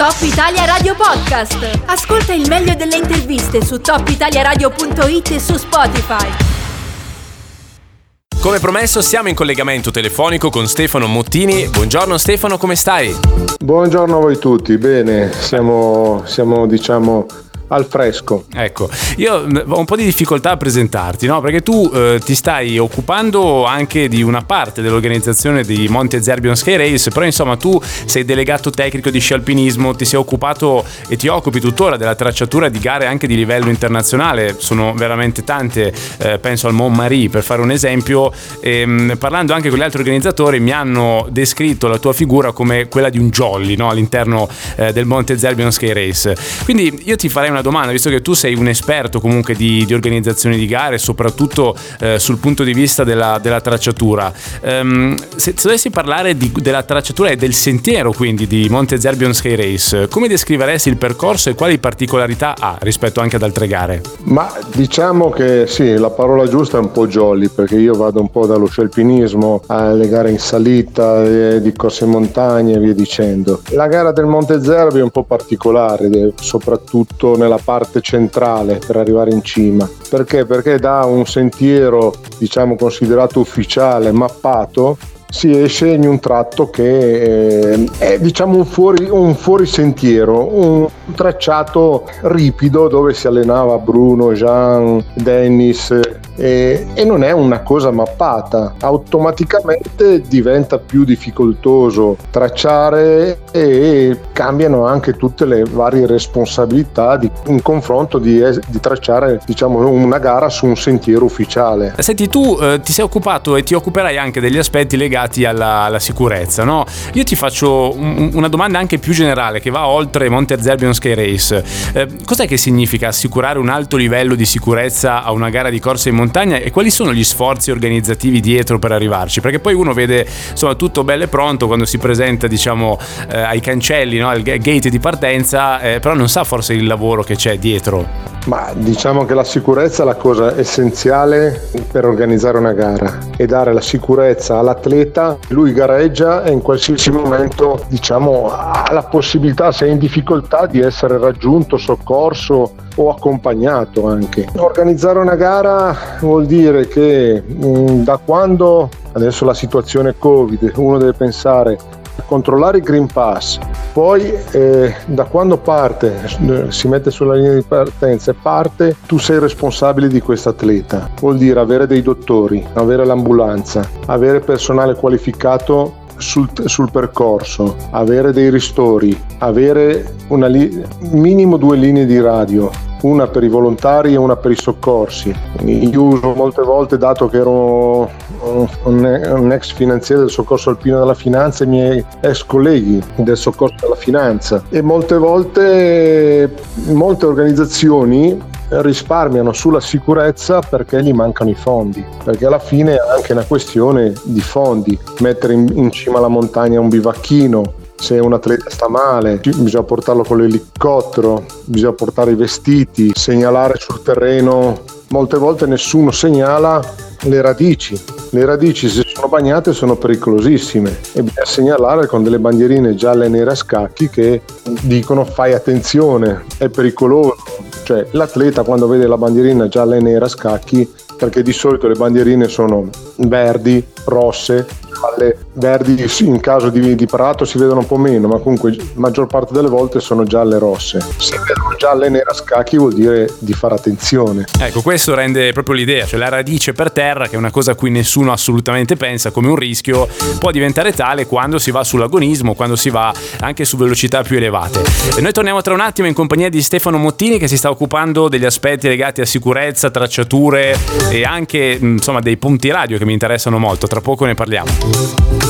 Top Italia Radio Podcast. Ascolta il meglio delle interviste su topitaliaradio.it e su Spotify. Come promesso siamo in collegamento telefonico con Stefano Mottini. Buongiorno Stefano, come stai? Buongiorno a voi tutti, bene, siamo, siamo diciamo al fresco. Ecco, io ho un po' di difficoltà a presentarti, no? Perché tu eh, ti stai occupando anche di una parte dell'organizzazione di Monte Zerbion Sky Race, però insomma tu sei delegato tecnico di sci alpinismo, ti sei occupato e ti occupi tuttora della tracciatura di gare anche di livello internazionale, sono veramente tante, eh, penso al Mont Marie per fare un esempio, e, ehm, parlando anche con gli altri organizzatori mi hanno descritto la tua figura come quella di un jolly no? all'interno eh, del Monte Zerbion Sky Race. Quindi io ti farei una una domanda, visto che tu sei un esperto comunque di, di organizzazione di gare, soprattutto eh, sul punto di vista della, della tracciatura. Um, se, se, dovessi parlare di, della tracciatura e del sentiero quindi di Monte Zerbion Sky Race, come descriveresti il percorso e quali particolarità ha rispetto anche ad altre gare? Ma diciamo che sì, la parola giusta è un po' jolly, perché io vado un po' dallo scelpinismo alle gare in salita, eh, di corse in montagna e via dicendo. La gara del Monte Zerbi è un po' particolare, soprattutto nella nella parte centrale per arrivare in cima. Perché? Perché da un sentiero diciamo considerato ufficiale, mappato, si esce in un tratto che eh, è diciamo un, fuori, un fuorisentiero, un tracciato ripido dove si allenava Bruno, Jean, Dennis e, e, non è una cosa mappata. Automaticamente diventa più difficoltoso tracciare e cambiano anche tutte le varie responsabilità di, in confronto di, di tracciare diciamo, una gara su un sentiero ufficiale. Senti, tu eh, ti sei occupato e ti occuperai anche degli aspetti legati alla, alla sicurezza, no? Io ti faccio un, una domanda anche più generale che va oltre Monte Zerbion Sky Race. Eh, cos'è che significa assicurare un alto livello di sicurezza a una gara di corsa in montagna e quali sono gli sforzi organizzativi dietro per arrivarci? Perché poi uno vede insomma tutto bello e pronto quando si presenta diciamo eh, ai cancelli, no? al gate di partenza, eh, però non sa forse il lavoro che c'è dietro. Ma diciamo che la sicurezza è la cosa essenziale per organizzare una gara e dare la sicurezza all'atleta. Lui gareggia e in qualsiasi momento diciamo, ha la possibilità, se è in difficoltà, di essere raggiunto, soccorso o accompagnato anche. Organizzare una gara vuol dire che mh, mm, da quando adesso la situazione Covid uno deve pensare controllare il Green Pass, poi eh, da quando parte, si mette sulla linea di partenza e parte, tu sei responsabile di questo atleta. Vuol dire avere dei dottori, avere l'ambulanza, avere personale qualificato sul, sul, percorso, avere dei ristori, avere una li- minimo due linee di radio, una per i volontari e una per i soccorsi. Io uso molte volte, dato che ero un, ex finanziere del soccorso alpino della finanza, i miei ex colleghi del soccorso della finanza e molte volte molte organizzazioni risparmiano sulla sicurezza perché gli mancano i fondi, perché alla fine è anche una questione di fondi, mettere in, in cima alla montagna un bivacchino, se un atleta sta male bisogna portarlo con l'elicottero, bisogna portare i vestiti, segnalare sul terreno, molte volte nessuno segnala le radici. Le radici se sono bagnate sono pericolosissime e bisogna segnalare con delle bandierine gialle e nere a scacchi che dicono fai attenzione, è pericoloso. Cioè l'atleta quando vede la bandierina gialla e nera a scacchi, perché di solito le bandierine sono verdi, rosse, gialle, verdi in caso di, di, prato si vedono un po' meno, ma comunque la maggior parte delle volte sono gialle rosse. Se vedono gialle nere a scacchi vuol dire di fare attenzione. Ecco, questo rende proprio l'idea, cioè la radice per terra, che è una cosa a cui nessuno assolutamente pensa come un rischio, può diventare tale quando si va sull'agonismo, quando si va anche su velocità più elevate. E noi torniamo tra un attimo in compagnia di Stefano Mottini che si sta occupando degli aspetti legati a sicurezza, tracciature e anche insomma dei punti radio che mi interessano molto. Tra poco ne parliamo.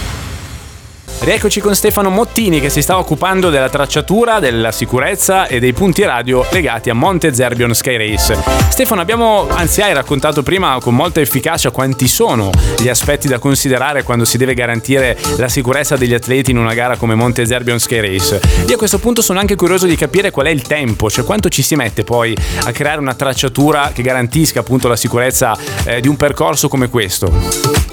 Rieccoci con Stefano Mottini che si sta occupando della tracciatura, della sicurezza e dei punti radio legati a Monte Zerbion Sky Race. Stefano, abbiamo, anzi hai raccontato prima con molta efficacia quanti sono gli aspetti da considerare quando si deve garantire la sicurezza degli atleti in una gara come Monte Zerbion Sky Race. Io a questo punto sono anche curioso di capire qual è il tempo, cioè quanto ci si mette poi a creare una tracciatura che garantisca appunto la sicurezza eh, di un percorso come questo.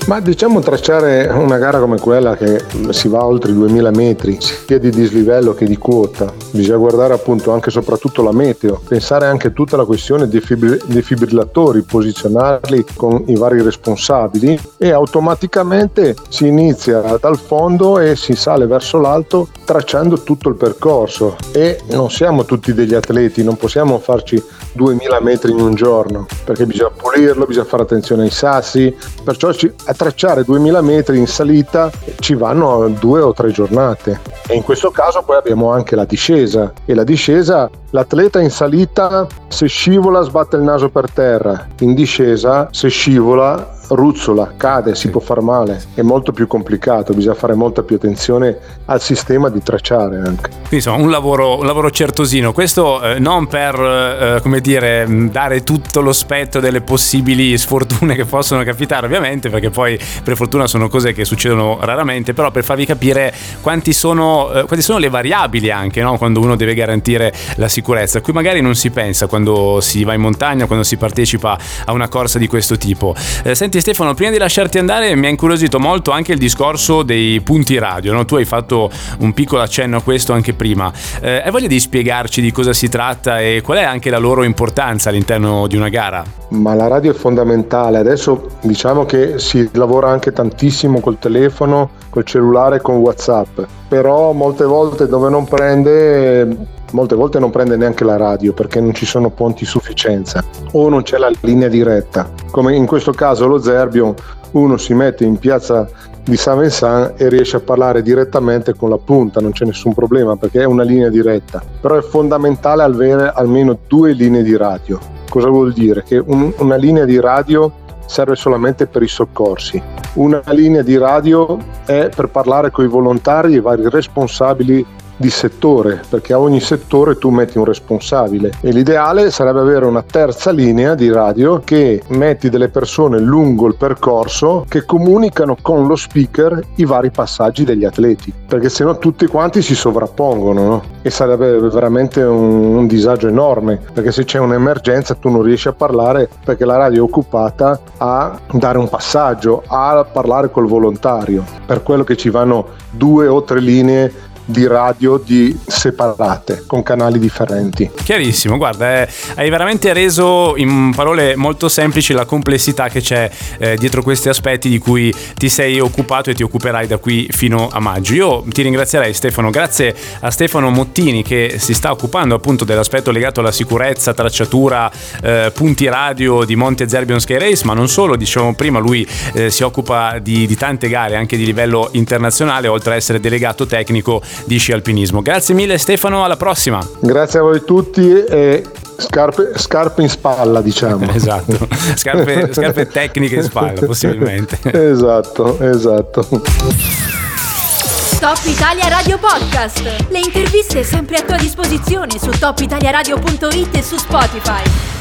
Ma diciamo tracciare una gara come quella che si va oltre i 2000 metri, sia di dislivello che di quota, bisogna guardare appunto anche e soprattutto la meteo, pensare anche a tutta la questione dei defibrillatori, posizionarli con i vari responsabili e automaticamente si inizia dal fondo e si sale verso l'alto tracciando tutto il percorso. E non siamo tutti degli atleti, non possiamo farci 2000 metri in un giorno perché bisogna pulirlo, bisogna fare attenzione ai sassi, perciò ci, a tracciare 2000 metri in salita ci vanno due o tre giornate. E in questo caso poi abbiamo anche la discesa. E la discesa l'atleta in salita se scivola sbatte il naso per terra, in discesa se scivola ruzzola, cade, si può far male, è molto più complicato, bisogna fare molta più attenzione al sistema di tracciare anche. Insomma un lavoro, un lavoro certosino, questo eh, non per eh, come dire dare tutto lo spettro delle possibili sfortune che possono capitare ovviamente perché poi per fortuna sono cose che succedono raramente, però per farvi capire quanti sono, eh, quanti sono le variabili anche no? quando uno deve garantire la sicurezza, qui magari non si pensa quando si va in montagna, quando si partecipa a una corsa di questo tipo. Eh, senti Senti Stefano, prima di lasciarti andare mi ha incuriosito molto anche il discorso dei punti radio, no? tu hai fatto un piccolo accenno a questo anche prima. Eh, hai voglia di spiegarci di cosa si tratta e qual è anche la loro importanza all'interno di una gara? Ma la radio è fondamentale, adesso diciamo che si lavora anche tantissimo col telefono, col cellulare, con Whatsapp, però molte volte dove non prende molte volte non prende neanche la radio perché non ci sono ponti sufficienza o non c'è la linea diretta. Come in questo caso lo Zerbio, uno si mette in piazza di San Vincent e riesce a parlare direttamente con la punta, non c'è nessun problema perché è una linea diretta. Però è fondamentale avere almeno due linee di radio. Cosa vuol dire? Che un, una linea di radio serve solamente per i soccorsi. Una linea di radio è per parlare con i volontari e i vari responsabili di settore, perché a ogni settore tu metti un responsabile e l'ideale sarebbe avere una terza linea di radio che metti delle persone lungo il percorso che comunicano con lo speaker i vari passaggi degli atleti, perché sennò tutti quanti si sovrappongono no? e sarebbe veramente un, un disagio enorme, perché se c'è un'emergenza tu non riesci a parlare perché la radio è occupata a dare un passaggio, a parlare col volontario, per quello che ci vanno due o tre linee di radio di separate con canali differenti. Chiarissimo, guarda, eh, hai veramente reso in parole molto semplici la complessità che c'è eh, dietro questi aspetti di cui ti sei occupato e ti occuperai da qui fino a maggio. Io ti ringrazierei Stefano, grazie a Stefano Mottini che si sta occupando appunto dell'aspetto legato alla sicurezza, tracciatura, eh, punti radio di Monte Zerbion Sky Race, ma non solo, diciamo prima lui eh, si occupa di, di tante gare anche di livello internazionale, oltre a essere delegato tecnico di sci alpinismo. Grazie mille Stefano, alla prossima. Grazie a voi tutti e Scarpe, scarpe, in spalla, diciamo. esatto, scarpe, scarpe tecniche in spalla, possibilmente. esatto, esatto. Top Italia Radio Podcast. Le interviste sempre a tua disposizione su topitaliaradio.it e su Spotify.